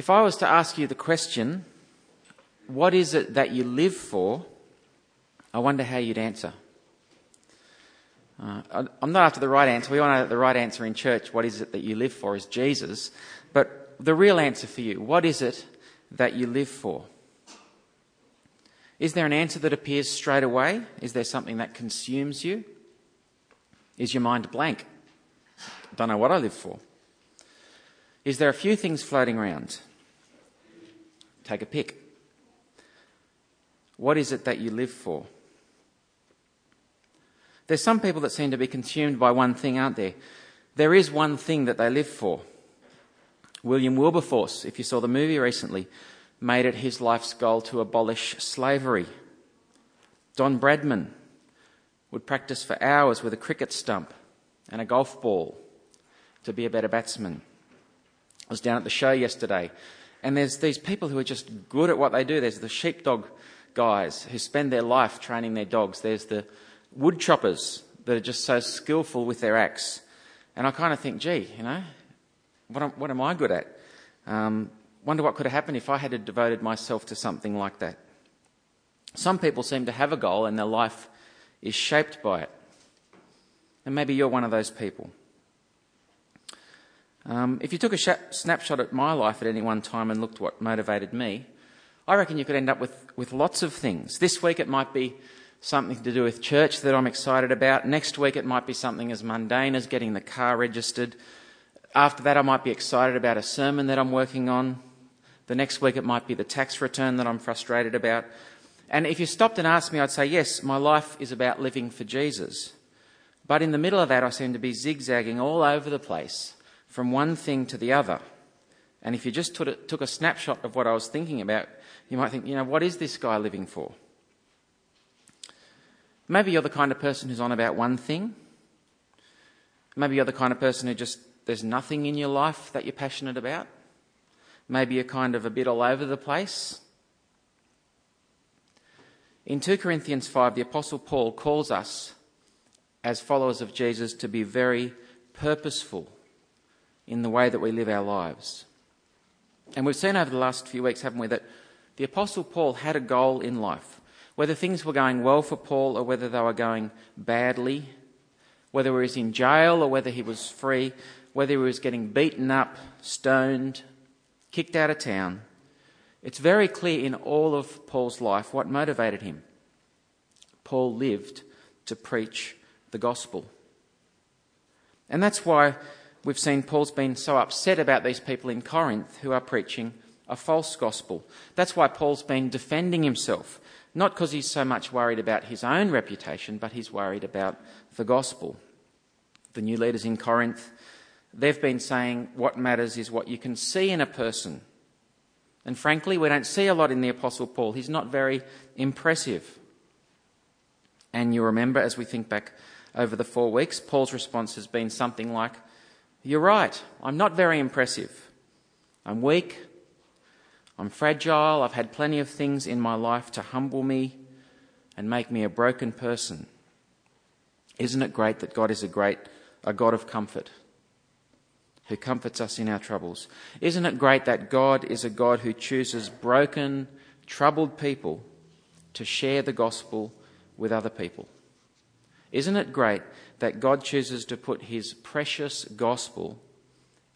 If I was to ask you the question, what is it that you live for? I wonder how you'd answer. Uh, I'm not after the right answer. We all know that the right answer in church, what is it that you live for, is Jesus. But the real answer for you, what is it that you live for? Is there an answer that appears straight away? Is there something that consumes you? Is your mind blank? Don't know what I live for. Is there a few things floating around? Take a pick. What is it that you live for? There's some people that seem to be consumed by one thing, aren't there? There is one thing that they live for. William Wilberforce, if you saw the movie recently, made it his life's goal to abolish slavery. Don Bradman would practice for hours with a cricket stump and a golf ball to be a better batsman. I was down at the show yesterday, and there's these people who are just good at what they do. There's the sheepdog guys who spend their life training their dogs. There's the wood choppers that are just so skillful with their axe. And I kind of think, gee, you know, what am, what am I good at? Um, wonder what could have happened if I had devoted myself to something like that. Some people seem to have a goal and their life is shaped by it. And maybe you're one of those people. Um, if you took a sh- snapshot at my life at any one time and looked what motivated me, I reckon you could end up with, with lots of things. This week it might be something to do with church that I'm excited about. Next week it might be something as mundane as getting the car registered. After that, I might be excited about a sermon that I'm working on. The next week it might be the tax return that I'm frustrated about. And if you stopped and asked me, I'd say, yes, my life is about living for Jesus. But in the middle of that, I seem to be zigzagging all over the place from one thing to the other. And if you just took a snapshot of what I was thinking about, you might think, you know, what is this guy living for? Maybe you're the kind of person who's on about one thing. Maybe you're the kind of person who just, there's nothing in your life that you're passionate about. Maybe you're kind of a bit all over the place. In 2 Corinthians 5, the Apostle Paul calls us, as followers of Jesus, to be very purposeful in the way that we live our lives. And we've seen over the last few weeks, haven't we, that the Apostle Paul had a goal in life. Whether things were going well for Paul or whether they were going badly, whether he was in jail or whether he was free, whether he was getting beaten up, stoned, kicked out of town, it's very clear in all of Paul's life what motivated him. Paul lived to preach the gospel. And that's why we've seen Paul's been so upset about these people in Corinth who are preaching a false gospel. That's why Paul's been defending himself, not because he's so much worried about his own reputation, but he's worried about the gospel. The new leaders in Corinth, they've been saying what matters is what you can see in a person. And frankly, we don't see a lot in the Apostle Paul. He's not very impressive. And you remember, as we think back over the four weeks, Paul's response has been something like, You're right, I'm not very impressive. I'm weak, I'm fragile, I've had plenty of things in my life to humble me and make me a broken person. Isn't it great that God is a great, a God of comfort? who comforts us in our troubles. Isn't it great that God is a God who chooses broken, troubled people to share the gospel with other people? Isn't it great that God chooses to put his precious gospel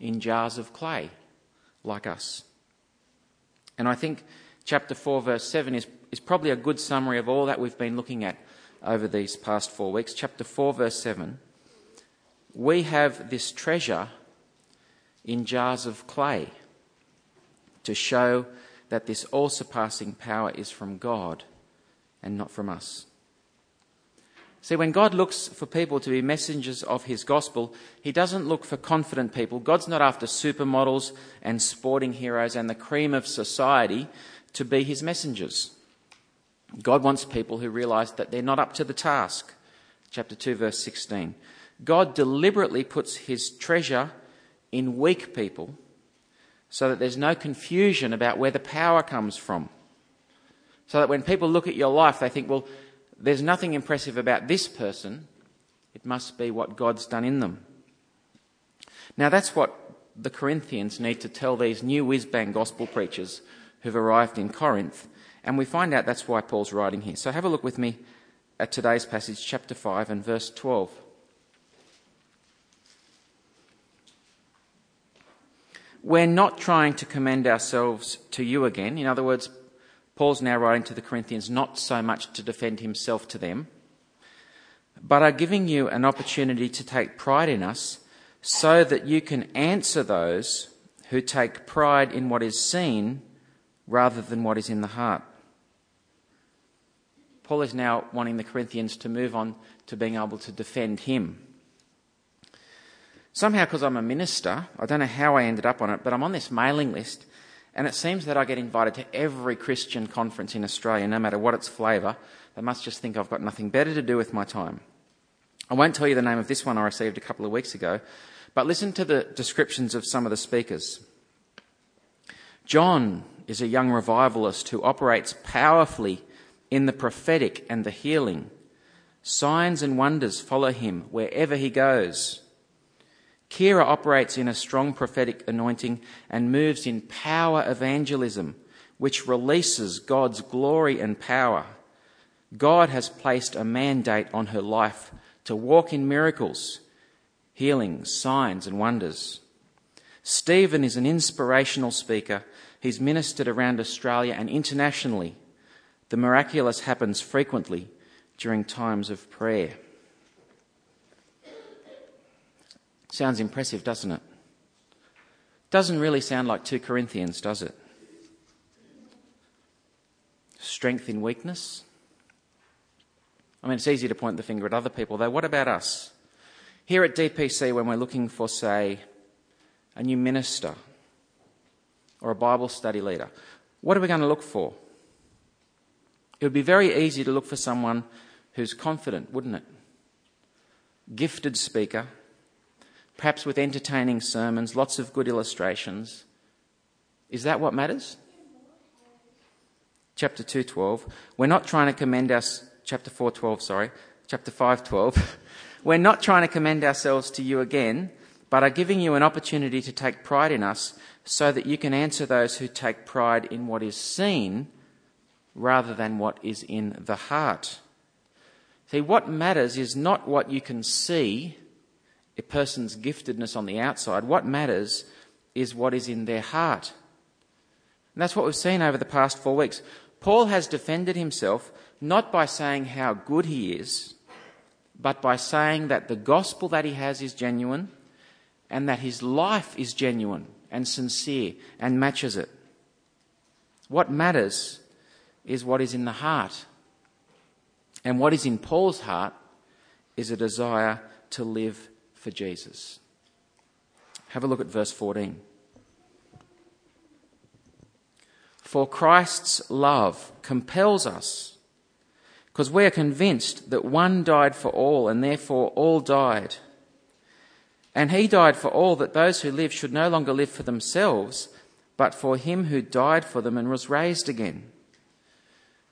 in jars of clay like us? And I think chapter 4, verse 7 is, is probably a good summary of all that we've been looking at over these past four weeks. Chapter 4, verse 7. We have this treasure in jars of clay to show that this all surpassing power is from God and not from us. See, when God looks for people to be messengers of his gospel, he doesn't look for confident people. God's not after supermodels and sporting heroes and the cream of society to be his messengers. God wants people who realize that they're not up to the task. Chapter 2, verse 16. God deliberately puts his treasure in weak people so that there's no confusion about where the power comes from. So that when people look at your life, they think, well, there's nothing impressive about this person. It must be what God's done in them. Now, that's what the Corinthians need to tell these new whiz bang gospel preachers who've arrived in Corinth. And we find out that's why Paul's writing here. So have a look with me at today's passage, chapter 5 and verse 12. We're not trying to commend ourselves to you again. In other words, Paul's now writing to the Corinthians not so much to defend himself to them, but are giving you an opportunity to take pride in us so that you can answer those who take pride in what is seen rather than what is in the heart. Paul is now wanting the Corinthians to move on to being able to defend him. Somehow, because I'm a minister, I don't know how I ended up on it, but I'm on this mailing list, and it seems that I get invited to every Christian conference in Australia, no matter what its flavour. They must just think I've got nothing better to do with my time. I won't tell you the name of this one I received a couple of weeks ago, but listen to the descriptions of some of the speakers. John is a young revivalist who operates powerfully in the prophetic and the healing. Signs and wonders follow him wherever he goes. Kira operates in a strong prophetic anointing and moves in power evangelism, which releases God's glory and power. God has placed a mandate on her life to walk in miracles healings, signs, and wonders. Stephen is an inspirational speaker. He's ministered around Australia and internationally. The miraculous happens frequently during times of prayer. Sounds impressive, doesn't it? Doesn't really sound like 2 Corinthians, does it? Strength in weakness. I mean, it's easy to point the finger at other people, though. What about us? Here at DPC, when we're looking for, say, a new minister or a Bible study leader, what are we going to look for? It would be very easy to look for someone who's confident, wouldn't it? Gifted speaker, perhaps with entertaining sermons, lots of good illustrations. Is that what matters? Chapter 2:12. We're not trying to commend us chapter 4:12, sorry. Chapter 5:12. We're not trying to commend ourselves to you again, but are giving you an opportunity to take pride in us so that you can answer those who take pride in what is seen rather than what is in the heart. See, what matters is not what you can see, a person's giftedness on the outside. What matters is what is in their heart. And that's what we've seen over the past four weeks. Paul has defended himself not by saying how good he is, but by saying that the gospel that he has is genuine and that his life is genuine and sincere and matches it. What matters is what is in the heart. And what is in Paul's heart is a desire to live for Jesus. Have a look at verse 14. For Christ's love compels us because we are convinced that one died for all, and therefore all died. And he died for all, that those who live should no longer live for themselves, but for him who died for them and was raised again.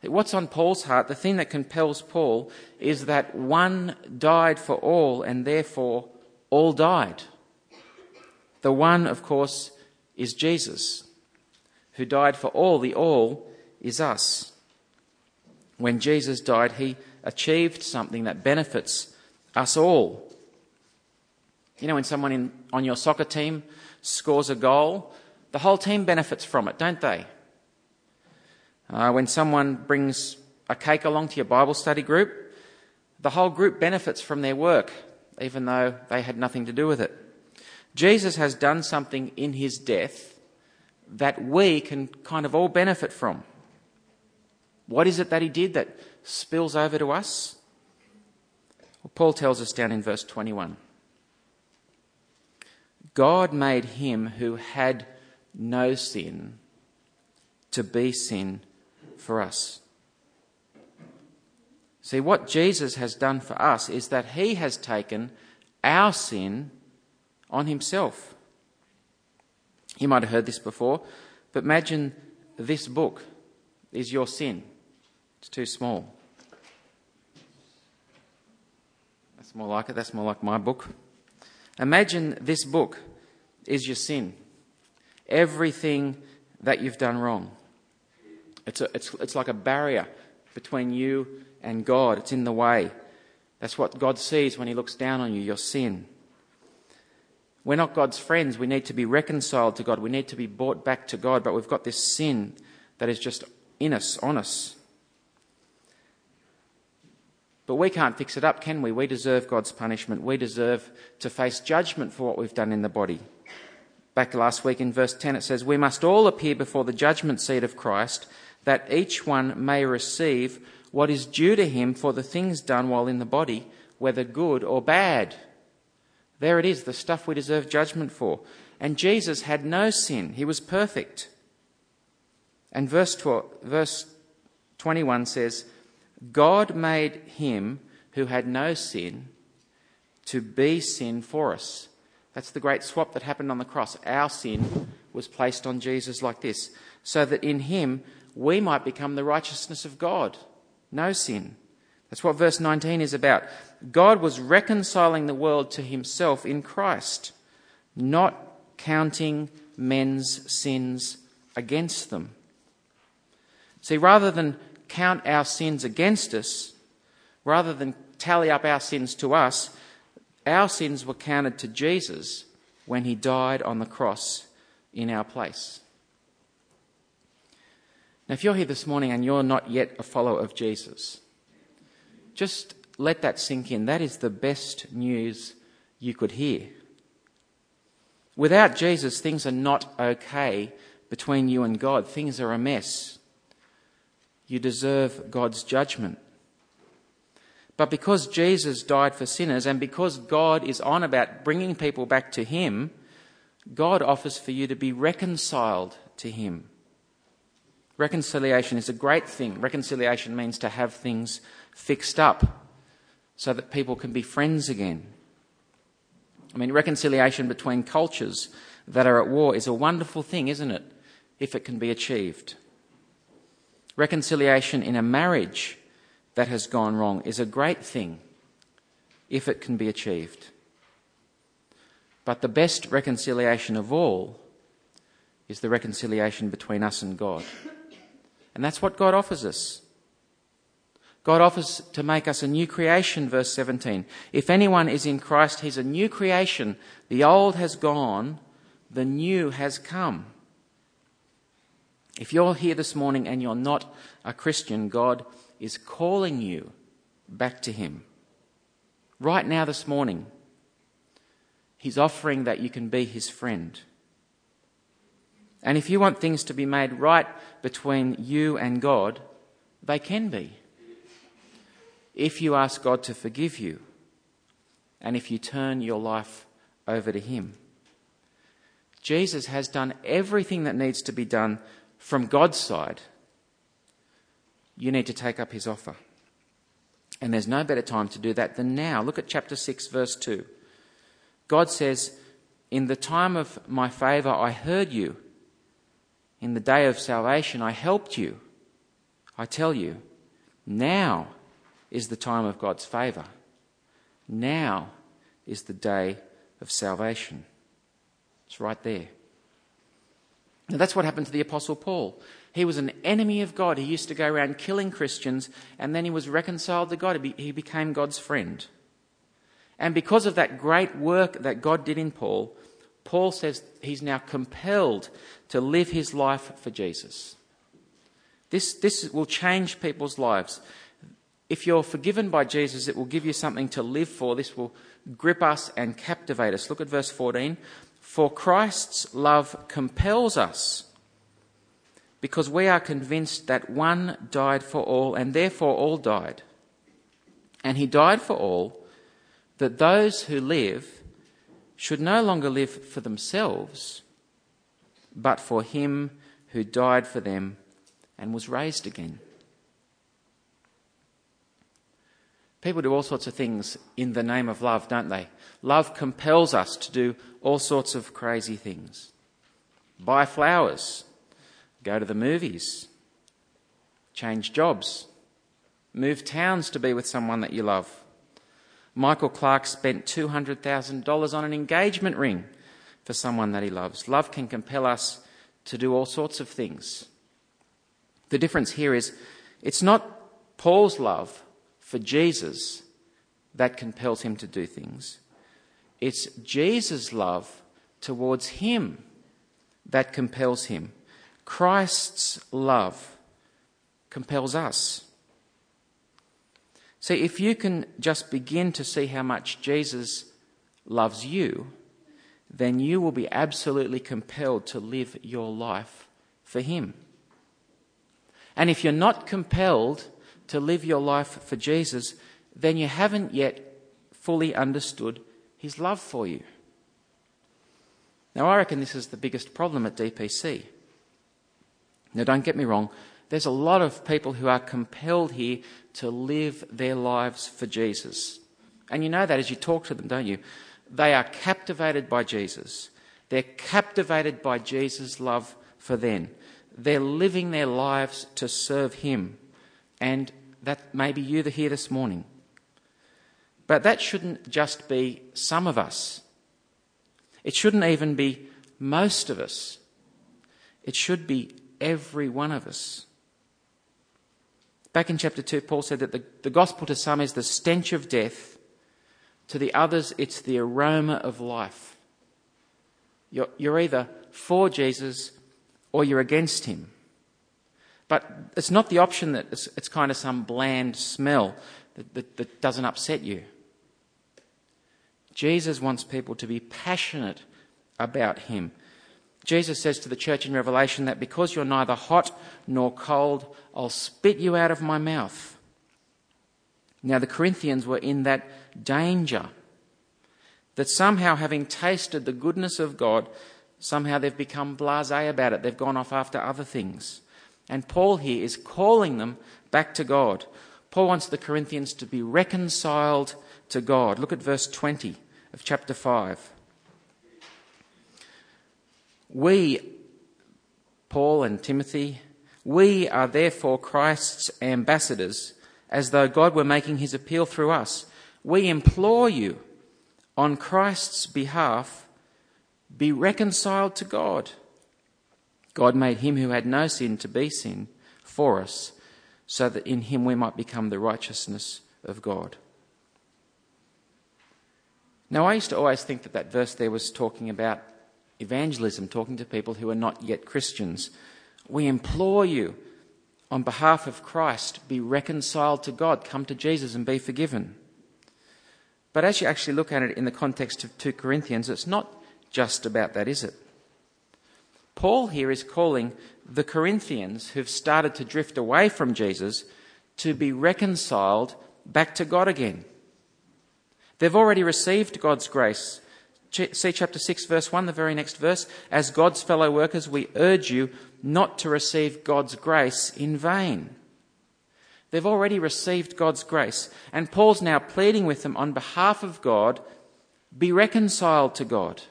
What's on Paul's heart, the thing that compels Paul, is that one died for all, and therefore all died. The one, of course, is Jesus, who died for all. The all is us when Jesus died, he achieved something that benefits us all. You know, when someone in, on your soccer team scores a goal, the whole team benefits from it, don't they? Uh, when someone brings a cake along to your Bible study group, the whole group benefits from their work, even though they had nothing to do with it. Jesus has done something in his death that we can kind of all benefit from. What is it that he did that spills over to us? Well, Paul tells us down in verse 21 God made him who had no sin to be sin for us. See, what Jesus has done for us is that he has taken our sin on himself. You might have heard this before, but imagine this book is your sin. It's too small. That's more like it. That's more like my book. Imagine this book is your sin. Everything that you've done wrong. It's, a, it's, it's like a barrier between you and God. It's in the way. That's what God sees when He looks down on you, your sin. We're not God's friends. We need to be reconciled to God. We need to be brought back to God, but we've got this sin that is just in us, on us. But we can't fix it up, can we? We deserve God's punishment. We deserve to face judgment for what we've done in the body. Back last week in verse 10, it says, We must all appear before the judgment seat of Christ, that each one may receive what is due to him for the things done while in the body, whether good or bad. There it is, the stuff we deserve judgment for. And Jesus had no sin, he was perfect. And verse, 12, verse 21 says, God made him who had no sin to be sin for us. That's the great swap that happened on the cross. Our sin was placed on Jesus like this, so that in him we might become the righteousness of God. No sin. That's what verse 19 is about. God was reconciling the world to himself in Christ, not counting men's sins against them. See, rather than count our sins against us, rather than tally up our sins to us, our sins were counted to Jesus when he died on the cross in our place. Now, if you're here this morning and you're not yet a follower of Jesus, just let that sink in. That is the best news you could hear. Without Jesus, things are not okay between you and God. Things are a mess. You deserve God's judgment. But because Jesus died for sinners and because God is on about bringing people back to Him, God offers for you to be reconciled to Him. Reconciliation is a great thing. Reconciliation means to have things fixed up so that people can be friends again. I mean, reconciliation between cultures that are at war is a wonderful thing, isn't it? If it can be achieved. Reconciliation in a marriage that has gone wrong is a great thing if it can be achieved. But the best reconciliation of all is the reconciliation between us and God. And that's what God offers us. God offers to make us a new creation, verse 17. If anyone is in Christ, he's a new creation. The old has gone, the new has come. If you're here this morning and you're not a Christian, God is calling you back to Him. Right now, this morning, He's offering that you can be His friend. And if you want things to be made right between you and God, they can be. If you ask God to forgive you and if you turn your life over to Him. Jesus has done everything that needs to be done from God's side you need to take up his offer. And there's no better time to do that than now. Look at chapter 6, verse 2. God says, In the time of my favour, I heard you. In the day of salvation, I helped you. I tell you, now is the time of God's favour. Now is the day of salvation. It's right there. Now, that's what happened to the Apostle Paul. He was an enemy of God. He used to go around killing Christians, and then he was reconciled to God. He became God's friend. And because of that great work that God did in Paul, Paul says he's now compelled to live his life for Jesus. This, this will change people's lives. If you're forgiven by Jesus, it will give you something to live for. This will grip us and captivate us. Look at verse 14. For Christ's love compels us because we are convinced that one died for all, and therefore all died. And he died for all, that those who live should no longer live for themselves, but for him who died for them and was raised again. People do all sorts of things in the name of love, don't they? Love compels us to do all sorts of crazy things. Buy flowers, go to the movies, change jobs, move towns to be with someone that you love. Michael Clarke spent $200,000 on an engagement ring for someone that he loves. Love can compel us to do all sorts of things. The difference here is it's not Paul's love for Jesus that compels him to do things. It's Jesus' love towards him that compels him. Christ's love compels us. See, if you can just begin to see how much Jesus loves you, then you will be absolutely compelled to live your life for Him. And if you're not compelled to live your life for Jesus, then you haven't yet fully understood His love for you. Now, I reckon this is the biggest problem at DPC. Now, don't get me wrong, there's a lot of people who are compelled here to live their lives for Jesus. And you know that as you talk to them, don't you? They are captivated by Jesus. They're captivated by Jesus' love for them. They're living their lives to serve Him. And that may be you here this morning. But that shouldn't just be some of us. It shouldn't even be most of us. It should be every one of us. Back in chapter 2, Paul said that the, the gospel to some is the stench of death, to the others, it's the aroma of life. You're, you're either for Jesus or you're against him. But it's not the option that it's, it's kind of some bland smell that, that, that doesn't upset you. Jesus wants people to be passionate about him. Jesus says to the church in Revelation that because you're neither hot nor cold, I'll spit you out of my mouth. Now, the Corinthians were in that danger that somehow, having tasted the goodness of God, somehow they've become blase about it. They've gone off after other things. And Paul here is calling them back to God. Paul wants the Corinthians to be reconciled to God. Look at verse 20 of chapter 5. We, Paul and Timothy, we are therefore Christ's ambassadors, as though God were making his appeal through us. We implore you, on Christ's behalf, be reconciled to God. God made him who had no sin to be sin for us, so that in him we might become the righteousness of God. Now, I used to always think that that verse there was talking about evangelism, talking to people who are not yet Christians. We implore you, on behalf of Christ, be reconciled to God, come to Jesus and be forgiven. But as you actually look at it in the context of 2 Corinthians, it's not just about that, is it? Paul here is calling the Corinthians who've started to drift away from Jesus to be reconciled back to God again. They've already received God's grace. See chapter 6, verse 1, the very next verse. As God's fellow workers, we urge you not to receive God's grace in vain. They've already received God's grace. And Paul's now pleading with them on behalf of God be reconciled to God.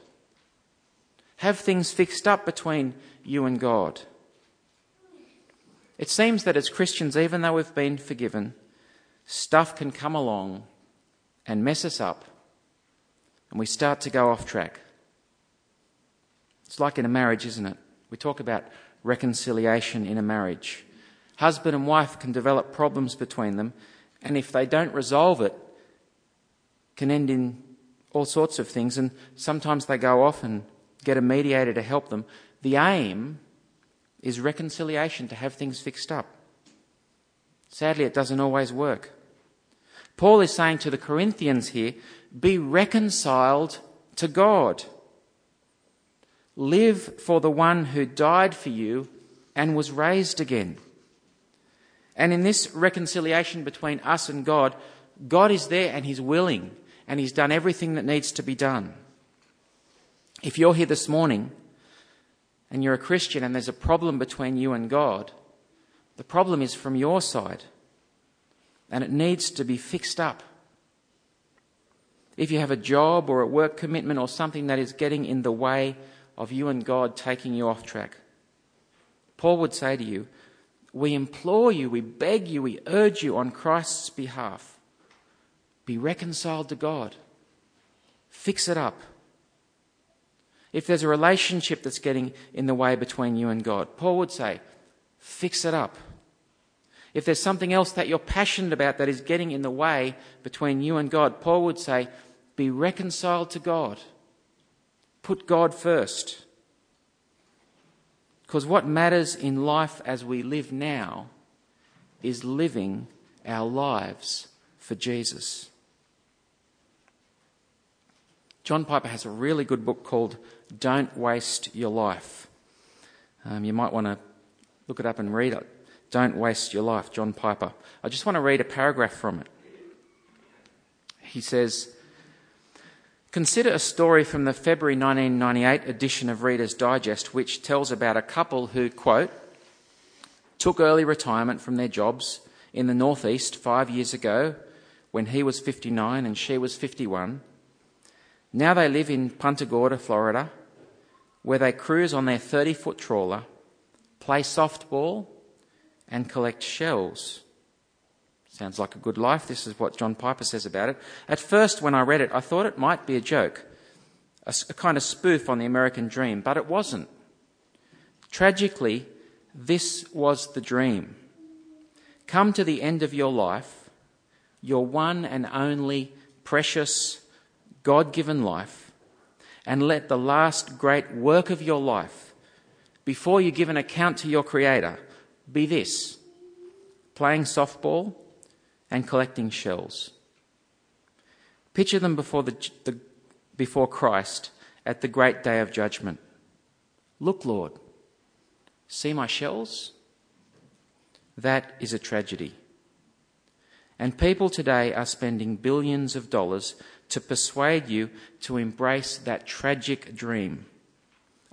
Have things fixed up between you and God. It seems that as Christians, even though we've been forgiven, stuff can come along and mess us up, and we start to go off track. It's like in a marriage, isn't it? We talk about reconciliation in a marriage. Husband and wife can develop problems between them, and if they don't resolve it, can end in all sorts of things, and sometimes they go off and get a mediator to help them. The aim is reconciliation, to have things fixed up. Sadly, it doesn't always work. Paul is saying to the Corinthians here be reconciled to God. Live for the one who died for you and was raised again. And in this reconciliation between us and God, God is there and He's willing and He's done everything that needs to be done. If you're here this morning and you're a Christian and there's a problem between you and God, the problem is from your side and it needs to be fixed up. If you have a job or a work commitment or something that is getting in the way of you and God taking you off track, Paul would say to you, We implore you, we beg you, we urge you on Christ's behalf. Be reconciled to God. Fix it up. if there's a relationship that's getting in the way between you and God, Paul would say, fix it up. If there's something else that you're passionate about that is getting in the way between you and God, Paul would say, be reconciled to God. Put God first. Because what matters in life as we live now is living our lives for Jesus. John Piper has a really good book called Don't Waste Your Life. Um, you might want to look it up and read it. Don't Waste Your Life, John Piper. I just want to read a paragraph from it. He says, Consider a story from the February 1998 edition of Reader's Digest, which tells about a couple who, quote, took early retirement from their jobs in the Northeast five years ago when he was 59 and she was 51 now they live in Punta Gorda, Florida, where they cruise on their 30 foot trawler, play softball, and collect shells. Sounds like a good life. This is what John Piper says about it. At first, when I read it, I thought it might be a joke, a, a kind of spoof on the American dream, but it wasn't. Tragically, this was the dream. Come to the end of your life, your one and only precious God given life and let the last great work of your life, before you give an account to your Creator, be this playing softball and collecting shells. Picture them before, the, the, before Christ at the great day of judgment. Look, Lord, see my shells? That is a tragedy. And people today are spending billions of dollars to persuade you to embrace that tragic dream.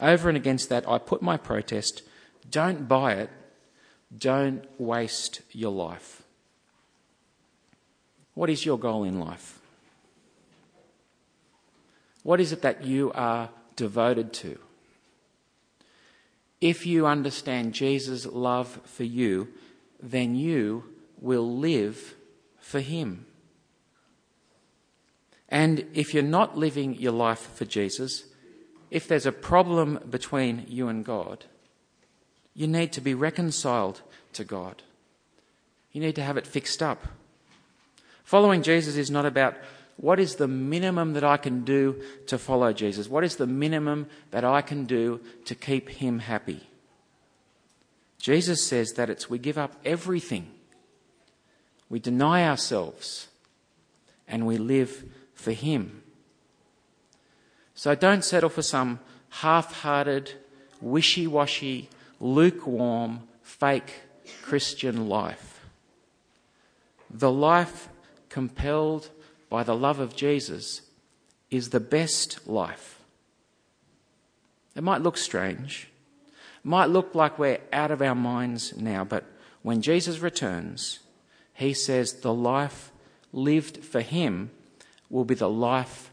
Over and against that, I put my protest don't buy it, don't waste your life. What is your goal in life? What is it that you are devoted to? If you understand Jesus' love for you, then you will live for Him. And if you're not living your life for Jesus, if there's a problem between you and God, you need to be reconciled to God. You need to have it fixed up. Following Jesus is not about what is the minimum that I can do to follow Jesus? What is the minimum that I can do to keep him happy? Jesus says that it's we give up everything. We deny ourselves and we live for Him. So don't settle for some half hearted, wishy washy, lukewarm, fake Christian life. The life compelled by the love of Jesus is the best life. It might look strange, might look like we're out of our minds now, but when Jesus returns, he says the life lived for him will be the life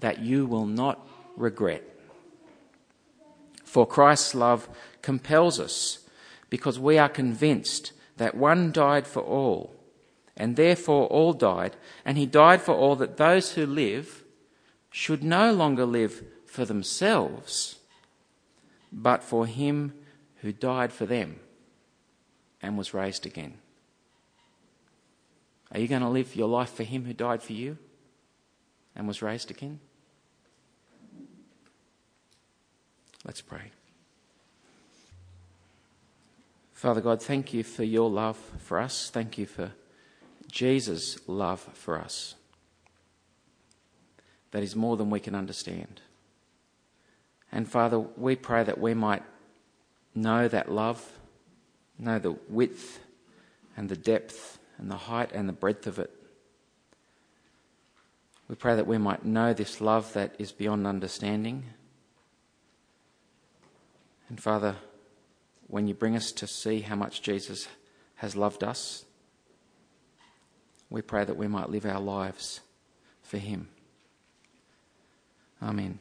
that you will not regret. For Christ's love compels us because we are convinced that one died for all, and therefore all died, and he died for all that those who live should no longer live for themselves, but for him who died for them and was raised again. Are you going to live your life for him who died for you? and was raised again? Let's pray. Father God, thank you for your love for us. Thank you for Jesus' love for us. That is more than we can understand. And Father, we pray that we might know that love, know the width and the depth and the height and the breadth of it. We pray that we might know this love that is beyond understanding. And Father, when you bring us to see how much Jesus has loved us, we pray that we might live our lives for Him. Amen.